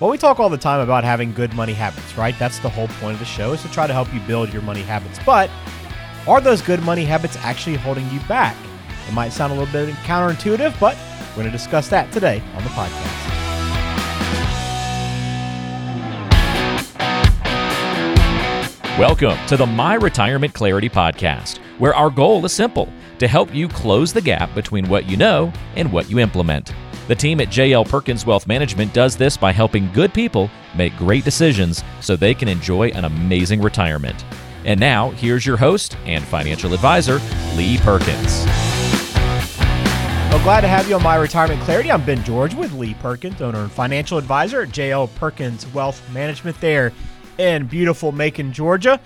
Well, we talk all the time about having good money habits, right? That's the whole point of the show is to try to help you build your money habits. But are those good money habits actually holding you back? It might sound a little bit counterintuitive, but we're going to discuss that today on the podcast. Welcome to the My Retirement Clarity Podcast, where our goal is simple to help you close the gap between what you know and what you implement. The team at JL Perkins Wealth Management does this by helping good people make great decisions so they can enjoy an amazing retirement. And now, here's your host and financial advisor, Lee Perkins. Well, glad to have you on My Retirement Clarity. I'm Ben George with Lee Perkins, owner and financial advisor at JL Perkins Wealth Management there in beautiful Macon, Georgia.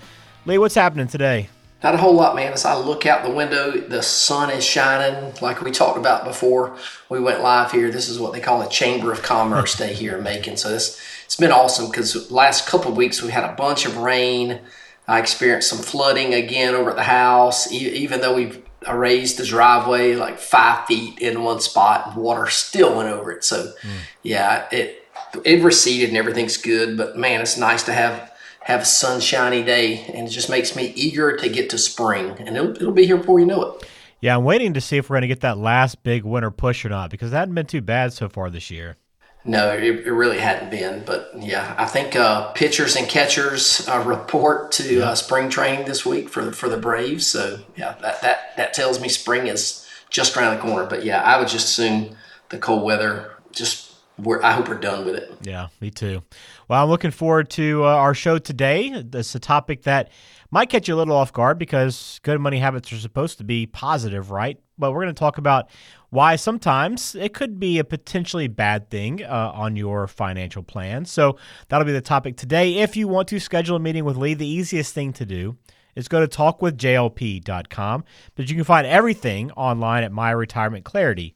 Lee, what's happening today? Not a whole lot, man. As I look out the window, the sun is shining. Like we talked about before, we went live here. This is what they call a Chamber of Commerce Day here in Macon. So this it's been awesome because last couple of weeks we had a bunch of rain. I experienced some flooding again over at the house. E- even though we've raised the driveway like five feet in one spot, water still went over it. So mm. yeah, it it receded and everything's good. But man, it's nice to have have a sunshiny day, and it just makes me eager to get to spring, and it'll, it'll be here before you know it. Yeah, I'm waiting to see if we're going to get that last big winter push or not because that hadn't been too bad so far this year. No, it, it really hadn't been, but yeah, I think uh, pitchers and catchers uh, report to uh, spring training this week for for the Braves. So yeah, that that that tells me spring is just around the corner. But yeah, I would just assume the cold weather just we're, I hope we're done with it. Yeah, me too. Well, I'm looking forward to uh, our show today. It's a topic that might catch you a little off guard because good money habits are supposed to be positive, right? But we're going to talk about why sometimes it could be a potentially bad thing uh, on your financial plan. So that'll be the topic today. If you want to schedule a meeting with Lee, the easiest thing to do is go to talkwithjlp.com. But you can find everything online at myretirementclarity.com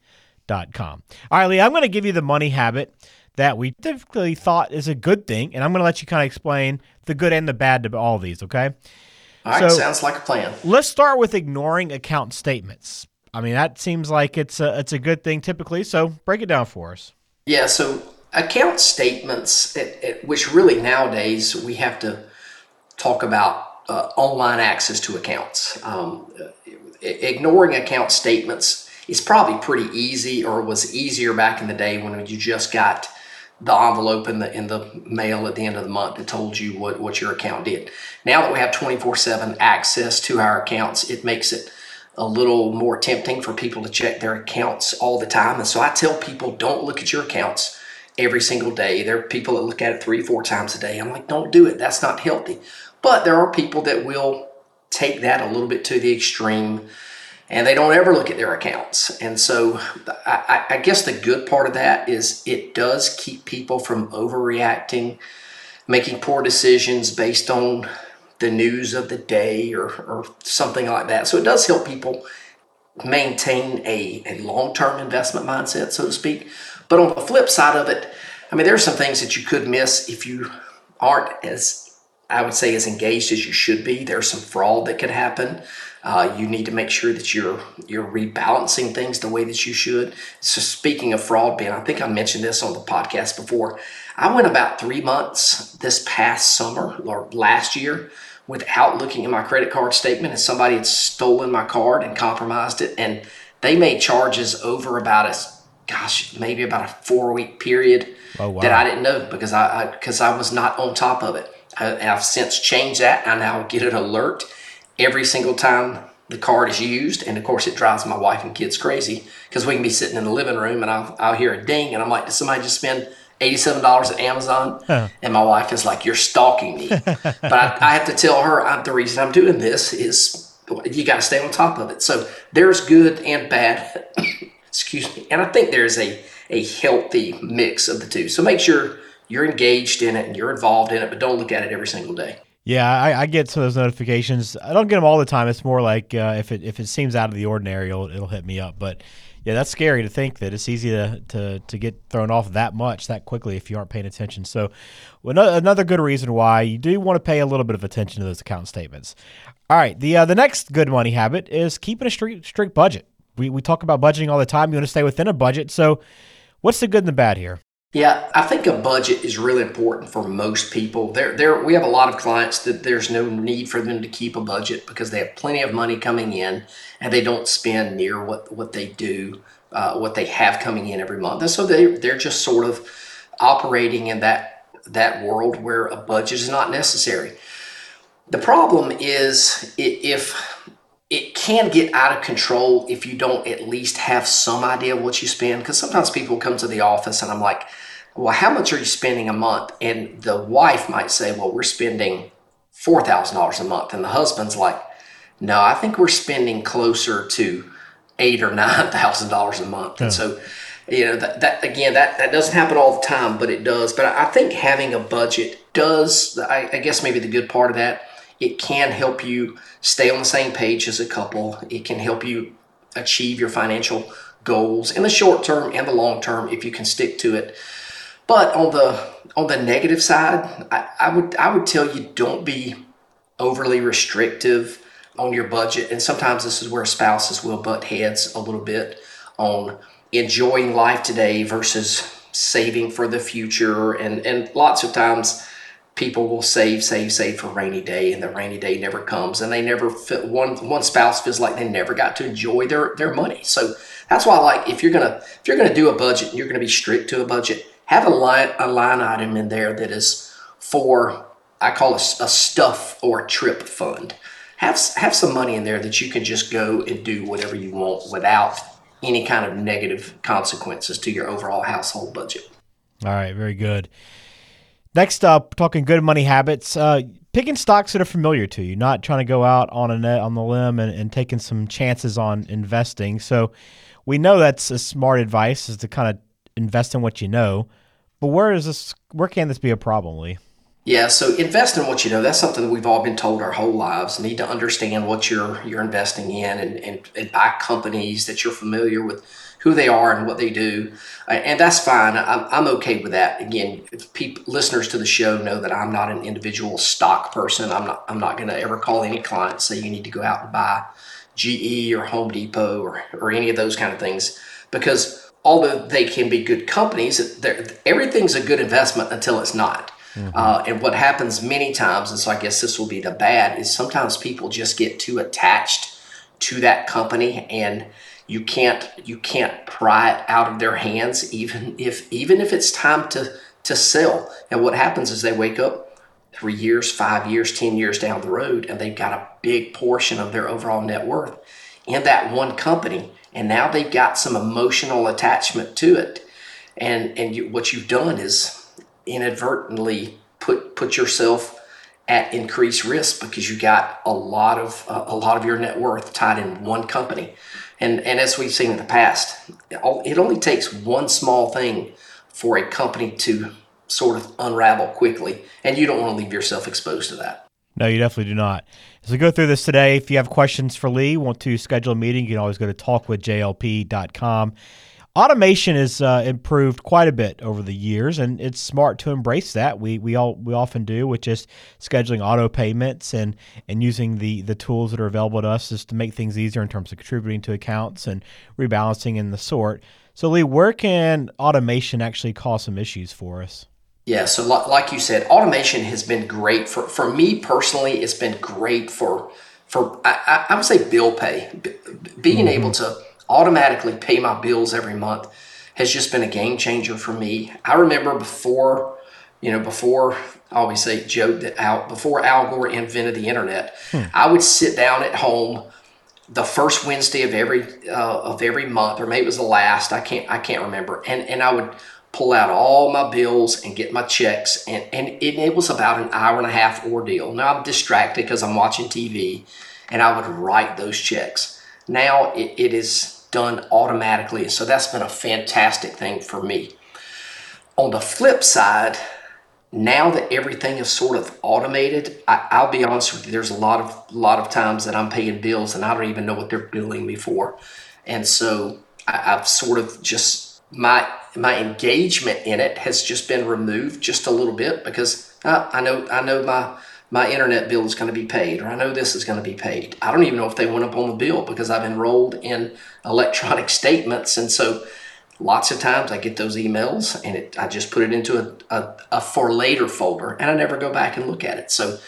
com. All right, Lee, I'm going to give you the money habit that we typically thought is a good thing, and I'm going to let you kind of explain the good and the bad to all these, okay? All right, so, sounds like a plan. Let's start with ignoring account statements. I mean, that seems like it's a, it's a good thing typically, so break it down for us. Yeah, so account statements, it, it, which really nowadays we have to talk about uh, online access to accounts. Um, ignoring account statements it's probably pretty easy or was easier back in the day when you just got the envelope in the in the mail at the end of the month that told you what, what your account did. Now that we have 24/7 access to our accounts, it makes it a little more tempting for people to check their accounts all the time. And so I tell people don't look at your accounts every single day. There are people that look at it three, four times a day. I'm like, don't do it. That's not healthy. But there are people that will take that a little bit to the extreme and they don't ever look at their accounts. And so I, I, guess the good part of that is it does keep people from overreacting, making poor decisions based on the news of the day or, or something like that. So it does help people maintain a, a long term investment mindset, so to speak. But on the flip side of it, I mean, there are some things that you could miss if you aren't as I would say as engaged as you should be. There's some fraud that could happen. Uh, you need to make sure that you're you're rebalancing things the way that you should. So speaking of fraud, Ben, I think I mentioned this on the podcast before. I went about three months this past summer or last year without looking at my credit card statement, and somebody had stolen my card and compromised it, and they made charges over about a gosh maybe about a four week period oh, wow. that I didn't know because I because I, I, was not on top of it. I, I've since changed that. I now get an alert every single time the card is used. And of course, it drives my wife and kids crazy because we can be sitting in the living room and I'll, I'll hear a ding and I'm like, did somebody just spend $87 at Amazon? Huh. And my wife is like, you're stalking me. but I, I, have to tell her I, the reason I'm doing this is you got to stay on top of it. So there's good and bad. Excuse me. And I think there's a, a healthy mix of the two. So make sure you're engaged in it and you're involved in it, but don't look at it every single day. Yeah, I, I, get some of those notifications. I don't get them all the time. It's more like uh, if it if it seems out of the ordinary, it'll, it'll hit me up. But yeah, that's scary to think that it's easy to, to, to get thrown off that much that quickly if you aren't paying attention. So, another good reason why you do want to pay a little bit of attention to those account statements. All right, the uh, the next good money habit is keeping a strict strict budget. We we talk about budgeting all the time. You want to stay within a budget. So, what's the good and the bad here? Yeah, I think a budget is really important for most people. There, there, we have a lot of clients that there's no need for them to keep a budget because they have plenty of money coming in and they don't spend near what what they do, uh, what they have coming in every month, and so they they're just sort of operating in that that world where a budget is not necessary. The problem is if it can get out of control if you don't at least have some idea of what you spend. Because sometimes people come to the office and I'm like, well, how much are you spending a month? And the wife might say, well, we're spending $4,000 a month. And the husband's like, no, I think we're spending closer to eight or $9,000 a month. Yeah. And so, you know, that, that again, that, that doesn't happen all the time, but it does. But I think having a budget does, I, I guess maybe the good part of that it can help you stay on the same page as a couple. It can help you achieve your financial goals in the short term and the long term if you can stick to it. But on the on the negative side, I, I would I would tell you don't be overly restrictive on your budget. And sometimes this is where spouses will butt heads a little bit on enjoying life today versus saving for the future. And and lots of times people will save, save, save for rainy day, and the rainy day never comes, and they never feel, one one spouse feels like they never got to enjoy their their money. So that's why, like, if you're gonna if you're gonna do a budget, and you're gonna be strict to a budget, have a line a line item in there that is for I call it a stuff or a trip fund. Have have some money in there that you can just go and do whatever you want without any kind of negative consequences to your overall household budget. All right, very good. Next up, talking good money habits. Uh, picking stocks that are familiar to you, not trying to go out on a net on the limb and, and taking some chances on investing. So we know that's a smart advice is to kind of invest in what you know. But where is this? Where can this be a problem, Lee? Yeah, so invest in what you know. That's something that we've all been told our whole lives. need to understand what you're you're investing in and, and, and buy companies that you're familiar with who they are and what they do, uh, and that's fine. I'm, I'm okay with that. Again, if people, listeners to the show know that I'm not an individual stock person. I'm not. I'm not going to ever call any client say you need to go out and buy GE or Home Depot or or any of those kind of things because although they can be good companies, everything's a good investment until it's not. Mm-hmm. Uh, and what happens many times, and so I guess this will be the bad, is sometimes people just get too attached to that company and you can't you can't pry it out of their hands even if even if it's time to to sell. And what happens is they wake up three years, five years, ten years down the road, and they've got a big portion of their overall net worth in that one company, and now they've got some emotional attachment to it. And and you, what you've done is inadvertently put put yourself at increased risk because you got a lot of uh, a lot of your net worth tied in one company. And, and as we've seen in the past, it only takes one small thing for a company to sort of unravel quickly, and you don't want to leave yourself exposed to that. No, you definitely do not. As we go through this today, if you have questions for Lee, want to schedule a meeting, you can always go to talkwithjlp.com. Automation has uh, improved quite a bit over the years, and it's smart to embrace that. We we all we often do with just scheduling auto payments and and using the the tools that are available to us just to make things easier in terms of contributing to accounts and rebalancing and the sort. So, Lee, where can automation actually cause some issues for us? Yeah, so like you said, automation has been great for for me personally. It's been great for for I, I would say bill pay, being mm-hmm. able to automatically pay my bills every month has just been a game changer for me. I remember before, you know, before I always say joke that out before Al Gore invented the internet, hmm. I would sit down at home the first Wednesday of every uh, of every month, or maybe it was the last. I can't I can't remember, and and I would pull out all my bills and get my checks, and and it, it was about an hour and a half ordeal. Now I'm distracted because I'm watching TV, and I would write those checks. Now it, it is done automatically. So that's been a fantastic thing for me. On the flip side, now that everything is sort of automated, I, will be honest with you. There's a lot of lot of times that I'm paying bills and I don't even know what they're billing me for, and so I, I've sort of just my my engagement in it has just been removed just a little bit because uh, I know I know my my internet bill is going to be paid, or I know this is going to be paid. I don't even know if they went up on the bill because I've enrolled in electronic statements. And so lots of times I get those emails and it, I just put it into a, a, a, for later folder and I never go back and look at it. So,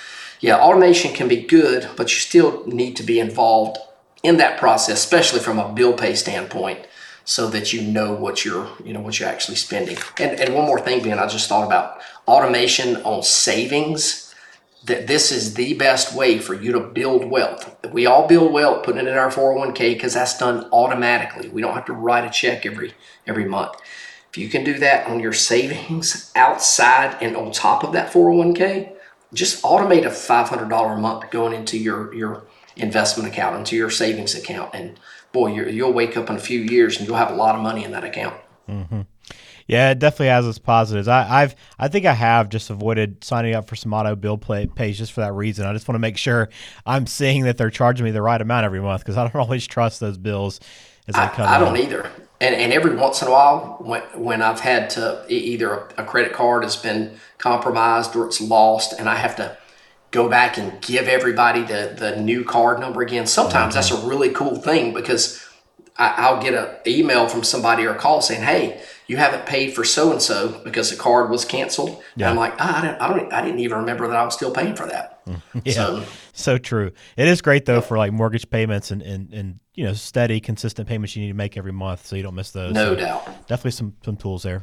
yeah, automation can be good, but you still need to be involved in that process, especially from a bill pay standpoint, so that you know what you're you know what you're actually spending. And and one more thing, Ben, I just thought about automation on savings that this is the best way for you to build wealth. We all build wealth putting it in our 401k because that's done automatically. We don't have to write a check every every month. If you can do that on your savings outside and on top of that 401k, just automate a $500 a month going into your your investment account, into your savings account, and boy, you will wake up in a few years and you'll have a lot of money in that account. Mm-hmm. Yeah, it definitely has its positives. I, have I think I have just avoided signing up for some auto bill play pays just for that reason. I just want to make sure I'm seeing that they're charging me the right amount every month because I don't always trust those bills as they I, come. I don't either. And, and every once in a while, when, when I've had to either a credit card has been compromised or it's lost, and I have to go back and give everybody the the new card number again. Sometimes mm-hmm. that's a really cool thing because I, will get an email from somebody or a call saying, "Hey, you haven't paid for so and so because the card was canceled." Yeah. I'm like, oh, I, don't, I don't, I didn't even remember that I was still paying for that. yeah, so, so true. It is great though for like mortgage payments and, and and you know steady, consistent payments you need to make every month, so you don't miss those. No so doubt. Definitely some some tools there.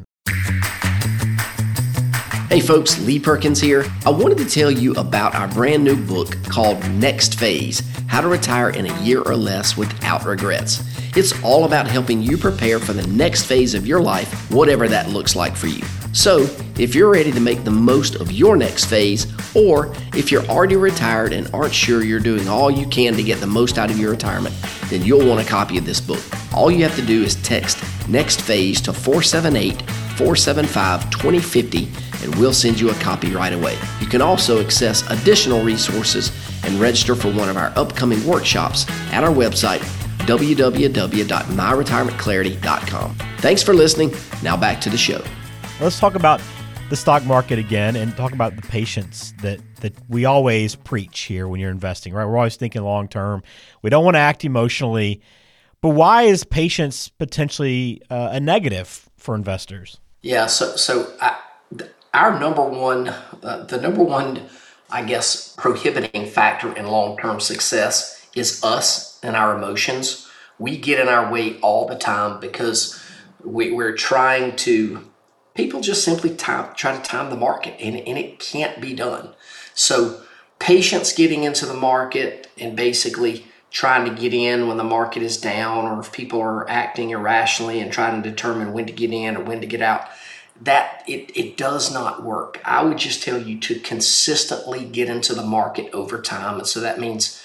Hey folks, Lee Perkins here. I wanted to tell you about our brand new book called Next Phase How to Retire in a Year or Less Without Regrets. It's all about helping you prepare for the next phase of your life, whatever that looks like for you. So, if you're ready to make the most of your next phase, or if you're already retired and aren't sure you're doing all you can to get the most out of your retirement, then you'll want a copy of this book. All you have to do is text Next Phase to 478 475 2050 and we'll send you a copy right away. You can also access additional resources and register for one of our upcoming workshops at our website, www.myretirementclarity.com. Thanks for listening. Now back to the show. Let's talk about the stock market again and talk about the patience that that we always preach here when you're investing, right? We're always thinking long term. We don't want to act emotionally. But why is patience potentially uh, a negative for investors? Yeah, so so I, our number one, uh, the number one, I guess, prohibiting factor in long term success is us and our emotions. We get in our way all the time because we, we're trying to, people just simply time, try to time the market and, and it can't be done. So, patience getting into the market and basically trying to get in when the market is down or if people are acting irrationally and trying to determine when to get in or when to get out that it, it does not work. I would just tell you to consistently get into the market over time. And so that means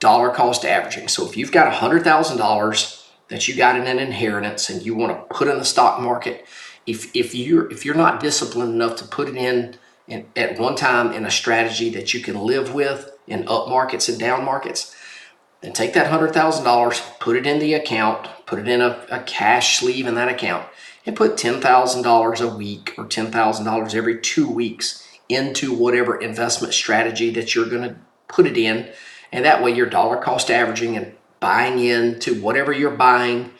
dollar cost averaging. So if you've got $100,000 that you got in an inheritance and you want to put in the stock market, if, if you're if you're not disciplined enough to put it in, in at one time in a strategy that you can live with in up markets and down markets, then take that $100,000, put it in the account, put it in a, a cash sleeve in that account and put $10,000 a week or $10,000 every two weeks into whatever investment strategy that you're going to put it in. And that way you're dollar cost averaging and buying into whatever you're buying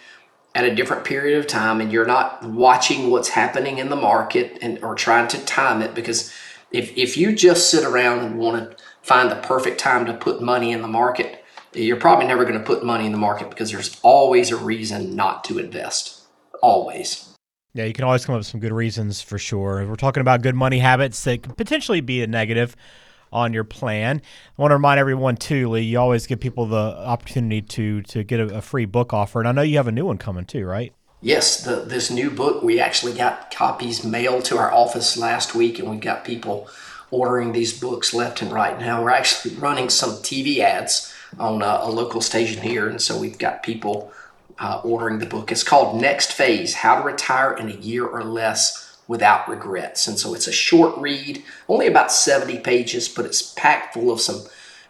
at a different period of time and you're not watching what's happening in the market and or trying to time it because if, if you just sit around and want to find the perfect time to put money in the market, you're probably never going to put money in the market because there's always a reason not to invest. Always. Yeah, you can always come up with some good reasons for sure. We're talking about good money habits that could potentially be a negative on your plan. I want to remind everyone too, Lee. You always give people the opportunity to to get a, a free book offer, and I know you have a new one coming too, right? Yes, the, this new book. We actually got copies mailed to our office last week, and we've got people ordering these books left and right. Now we're actually running some TV ads on a, a local station here, and so we've got people uh, ordering the book. It's called Next Phase How to Retire in a Year or Less Without Regrets. And so it's a short read, only about 70 pages, but it's packed full of some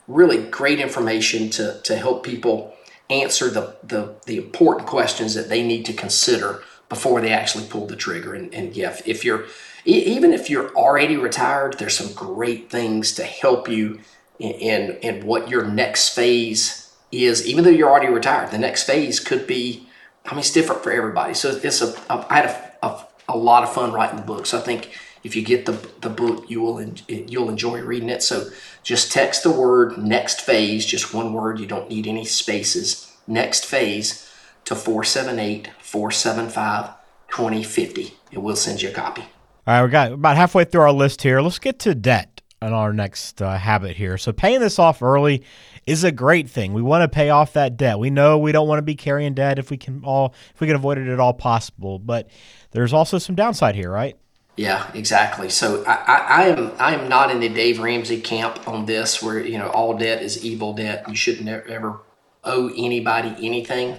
really great information to, to help people answer the, the, the important questions that they need to consider before they actually pull the trigger. And, and yeah, if, if you're even if you're already retired, there's some great things to help you in, in, in what your next phase is even though you're already retired, the next phase could be I mean, it's different for everybody. So it's a, a I had a, a, a lot of fun writing the book. So I think if you get the, the book, you will you'll enjoy reading it. So just text the word next phase, just one word. You don't need any spaces. Next phase to 478 475 2050, and we'll send you a copy. All right, we got about halfway through our list here. Let's get to debt on our next uh, habit here. So paying this off early is a great thing. We want to pay off that debt. We know we don't want to be carrying debt if we can all if we can avoid it at all possible. But there's also some downside here, right? Yeah, exactly. So I, I, I, am I am not in the Dave Ramsey camp on this, where you know all debt is evil debt. You shouldn't ever owe anybody anything.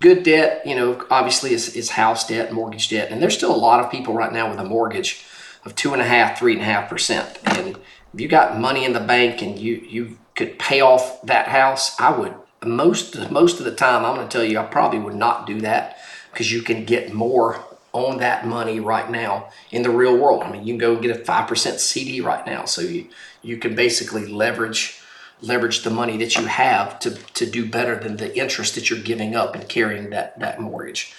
Good debt, you know, obviously is, is house debt, mortgage debt, and there's still a lot of people right now with a mortgage of two and a half, three and a half percent. And if you got money in the bank and you you could pay off that house, I would most most of the time. I'm going to tell you, I probably would not do that because you can get more on that money right now in the real world. I mean, you can go get a five percent CD right now, so you you can basically leverage leverage the money that you have to to do better than the interest that you're giving up and carrying that that mortgage.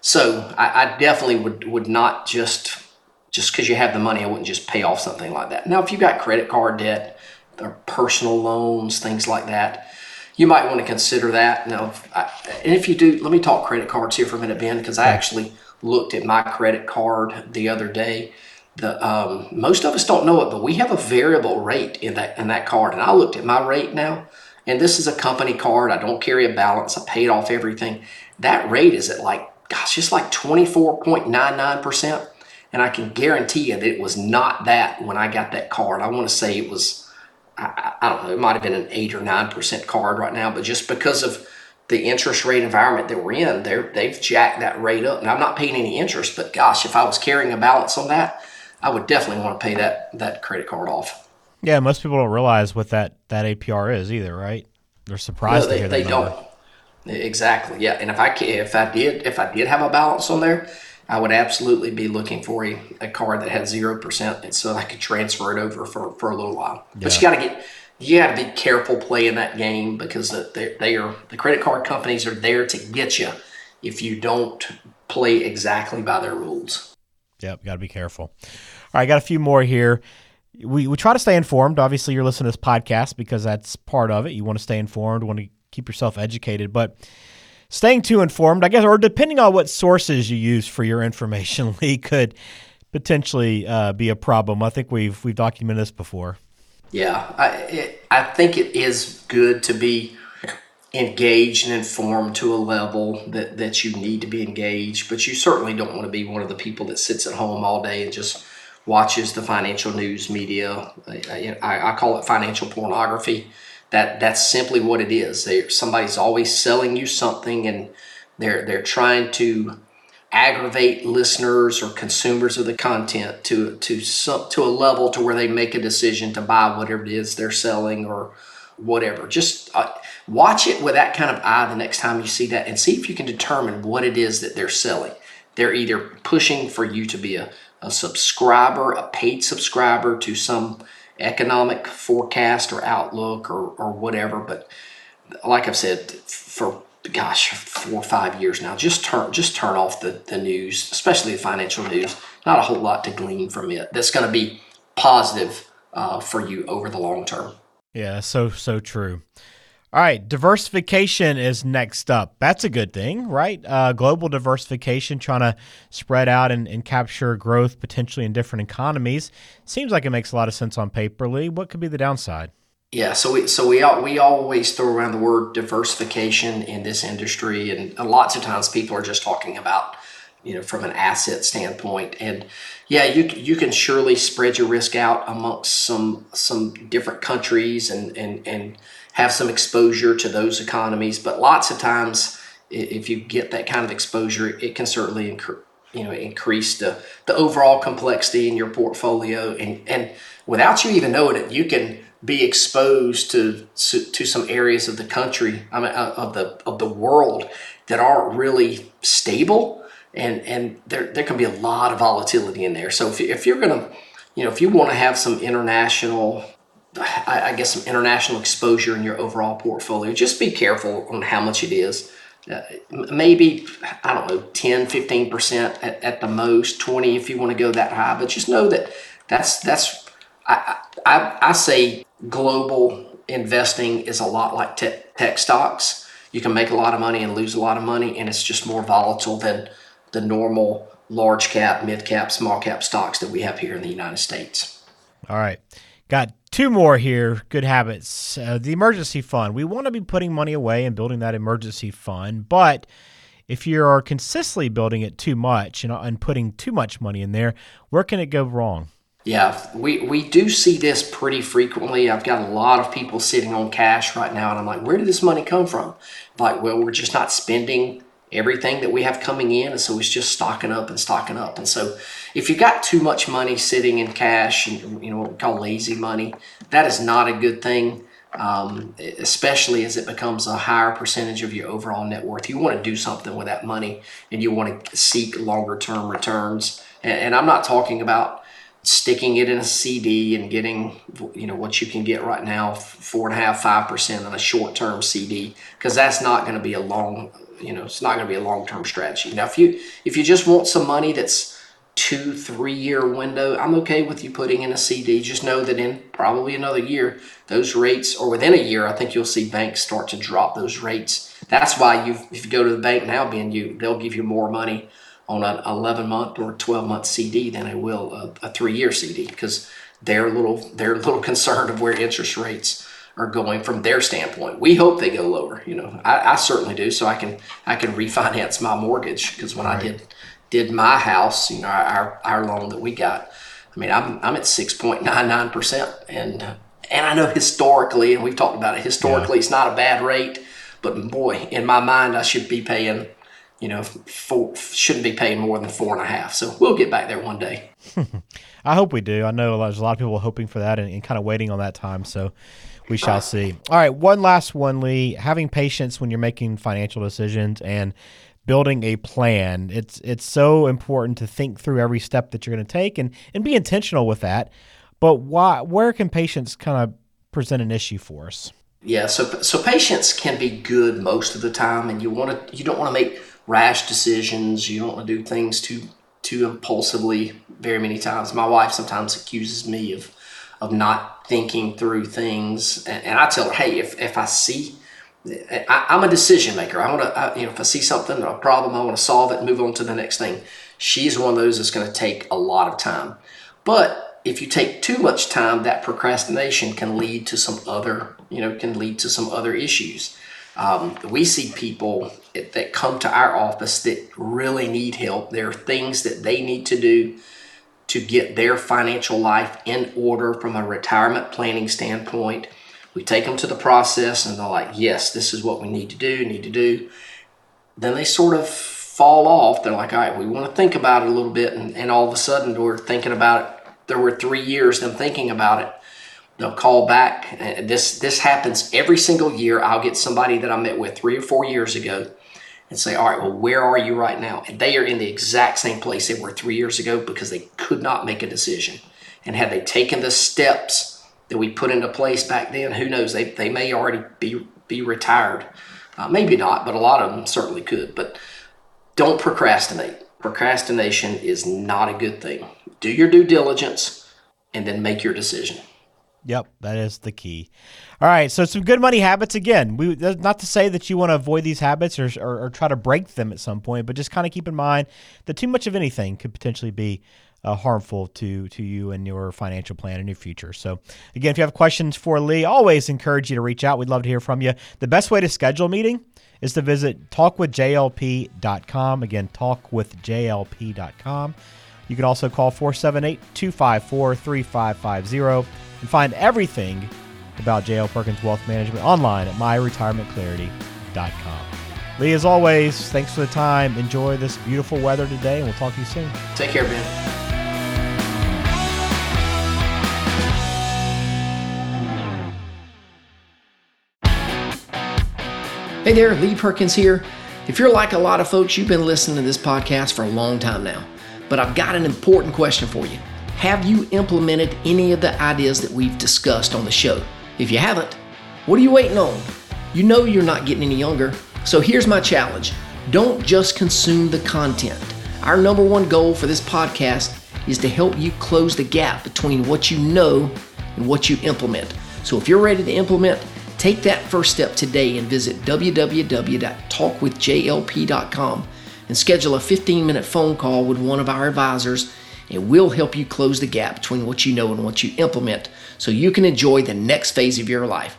So I, I definitely would would not just just because you have the money, I wouldn't just pay off something like that. Now, if you've got credit card debt or personal loans, things like that, you might want to consider that. Now, and if you do, let me talk credit cards here for a minute, Ben, because I actually looked at my credit card the other day. The um, most of us don't know it, but we have a variable rate in that in that card. And I looked at my rate now, and this is a company card. I don't carry a balance. I paid off everything. That rate is at like, gosh, just like twenty four point nine nine percent. And I can guarantee you that it was not that when I got that card. I want to say it was, I, I don't know, it might have been an eight or nine percent card right now, but just because of the interest rate environment that we're in, they're, they've jacked that rate up. And I'm not paying any interest, but gosh, if I was carrying a balance on that, I would definitely want to pay that, that credit card off. Yeah, most people don't realize what that, that APR is either, right? They're surprised no, they, to hear they that don't. Exactly. Yeah, and if I if I did if I did have a balance on there, I would absolutely be looking for a, a card that had zero percent, and so I could transfer it over for, for a little while. Yeah. But you got to get you got to be careful playing that game because they, they are the credit card companies are there to get you if you don't play exactly by their rules. Yep, got to be careful. All right, I got a few more here. We we try to stay informed. Obviously, you're listening to this podcast because that's part of it. You want to stay informed, want to keep yourself educated, but staying too informed, I guess, or depending on what sources you use for your information, Lee, could potentially uh, be a problem. I think we've we've documented this before. Yeah, I it, I think it is good to be engaged and informed to a level that, that you need to be engaged, but you certainly don't want to be one of the people that sits at home all day and just watches the financial news media. I, I, I call it financial pornography. That that's simply what it is. They, somebody's always selling you something, and they're they're trying to aggravate listeners or consumers of the content to to some to a level to where they make a decision to buy whatever it is they're selling or whatever. Just uh, watch it with that kind of eye the next time you see that and see if you can determine what it is that they're selling. They're either pushing for you to be a, a subscriber, a paid subscriber to some economic forecast or outlook or, or whatever. But like I've said, for gosh, four or five years now. Just turn just turn off the, the news, especially the financial news. Not a whole lot to glean from it. That's going to be positive uh, for you over the long term. Yeah, so so true. All right, diversification is next up. That's a good thing, right? Uh, global diversification, trying to spread out and, and capture growth potentially in different economies. Seems like it makes a lot of sense on paper, Lee. What could be the downside? Yeah, so we so we we always throw around the word diversification in this industry, and lots of times people are just talking about you know from an asset standpoint. And yeah, you you can surely spread your risk out amongst some some different countries and and and have some exposure to those economies. But lots of times, if you get that kind of exposure, it can certainly you know increase the the overall complexity in your portfolio and and without you even knowing it you can be exposed to to some areas of the country, I mean, uh, of the of the world that aren't really stable, and and there there can be a lot of volatility in there. So if if you're gonna, you know, if you want to have some international, I, I guess some international exposure in your overall portfolio, just be careful on how much it is. uh, maybe I don't know 10, 15 percent at, at the most, 20 if you want to go that high. But just know that that's that's I I, I say global investing is a lot like tech, tech stocks. You can make a lot of money and lose a lot of money, and it's just more volatile than the normal large cap, mid cap, small cap stocks that we have here in the United States. All right. Got two more here. Good habits. Uh, the emergency fund. We want to be putting money away and building that emergency fund, but if you are consistently building it too much and, and putting too much money in there, where can it go wrong? Yeah, we, we do see this pretty frequently. I've got a lot of people sitting on cash right now, and I'm like, where did this money come from? Like, well, we're just not spending everything that we have coming in, and so it's just stocking up and stocking up. And so, if you've got too much money sitting in cash, and you know what we call lazy money, that is not a good thing. Um, especially as it becomes a higher percentage of your overall net worth. You want to do something with that money, and you want to seek longer term returns. And, and I'm not talking about sticking it in a CD and getting you know what you can get right now four and a half five percent on a short term CD because that's not going to be a long you know it's not going to be a long term strategy. Now if you if you just want some money that's two three year window, I'm okay with you putting in a CD. Just know that in probably another year those rates or within a year I think you'll see banks start to drop those rates. That's why you if you go to the bank now, being you they'll give you more money on an 11 month or 12 month CD than I will a, a three year CD because they're a little they're a little concerned of where interest rates are going from their standpoint. We hope they go lower. You know, I, I certainly do, so I can I can refinance my mortgage because when right. I did did my house, you know, our our loan that we got, I mean, I'm I'm at six point nine nine percent, and and I know historically, and we've talked about it historically, yeah. it's not a bad rate, but boy, in my mind, I should be paying you know, four, shouldn't be paying more than four and a half. So we'll get back there one day. I hope we do. I know there's a lot of people hoping for that and, and kind of waiting on that time. So we shall see. All right, one last one, Lee. Having patience when you're making financial decisions and building a plan. It's it's so important to think through every step that you're going to take and and be intentional with that. But why? Where can patience kind of present an issue for us? Yeah, so so patience can be good most of the time, and you want to you don't want to make rash decisions. You don't want to do things too too impulsively very many times. My wife sometimes accuses me of of not thinking through things, and, and I tell her, hey, if if I see I, am a decision maker. I want to, you know, if I see something, a problem, I want to solve it and move on to the next thing. She's one of those that's going to take a lot of time. But if you take too much time, that procrastination can lead to some other, you know, can lead to some other issues. Um, we see people that come to our office that really need help. There are things that they need to do to get their financial life in order from a retirement planning standpoint. We take them to the process and they're like, yes, this is what we need to do, need to do. Then they sort of fall off. They're like, all right, we want to think about it a little bit. And, and all of a sudden, we're thinking about it. There were three years them thinking about it they'll call back. This this happens every single year. I'll get somebody that I met with three or four years ago and say, all right, well, where are you right now? And they are in the exact same place they were three years ago because they could not make a decision. And had they taken the steps that we put into place back then, who knows? They, they may already be, be retired. Uh, maybe not, but a lot of them certainly could. But don't procrastinate. Procrastination is not a good thing. Do your due diligence and then make your decision. Yep, that is the key. All right, so some good money habits again. We not to say that you want to avoid these habits or, or, or try to break them at some point, but just kind of keep in mind that too much of anything could potentially be uh, harmful to to you and your financial plan and your future. So again, if you have questions for Lee, always encourage you to reach out. We'd love to hear from you. The best way to schedule a meeting is to visit talkwithjlp.com. Again, talkwithjlp.com. You can also call 478 254 3550 and find everything about JL Perkins Wealth Management online at myretirementclarity.com. Lee, as always, thanks for the time. Enjoy this beautiful weather today, and we'll talk to you soon. Take care, Ben. Hey there, Lee Perkins here. If you're like a lot of folks, you've been listening to this podcast for a long time now. But I've got an important question for you. Have you implemented any of the ideas that we've discussed on the show? If you haven't, what are you waiting on? You know you're not getting any younger. So here's my challenge don't just consume the content. Our number one goal for this podcast is to help you close the gap between what you know and what you implement. So if you're ready to implement, take that first step today and visit www.talkwithjlp.com and schedule a 15 minute phone call with one of our advisors, and we'll help you close the gap between what you know and what you implement so you can enjoy the next phase of your life.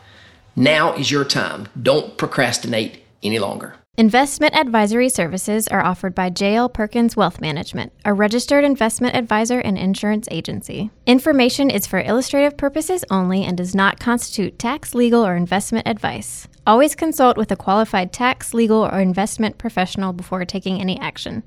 Now is your time. Don't procrastinate any longer. Investment advisory services are offered by JL Perkins Wealth Management, a registered investment advisor and insurance agency. Information is for illustrative purposes only and does not constitute tax, legal, or investment advice. Always consult with a qualified tax, legal, or investment professional before taking any action.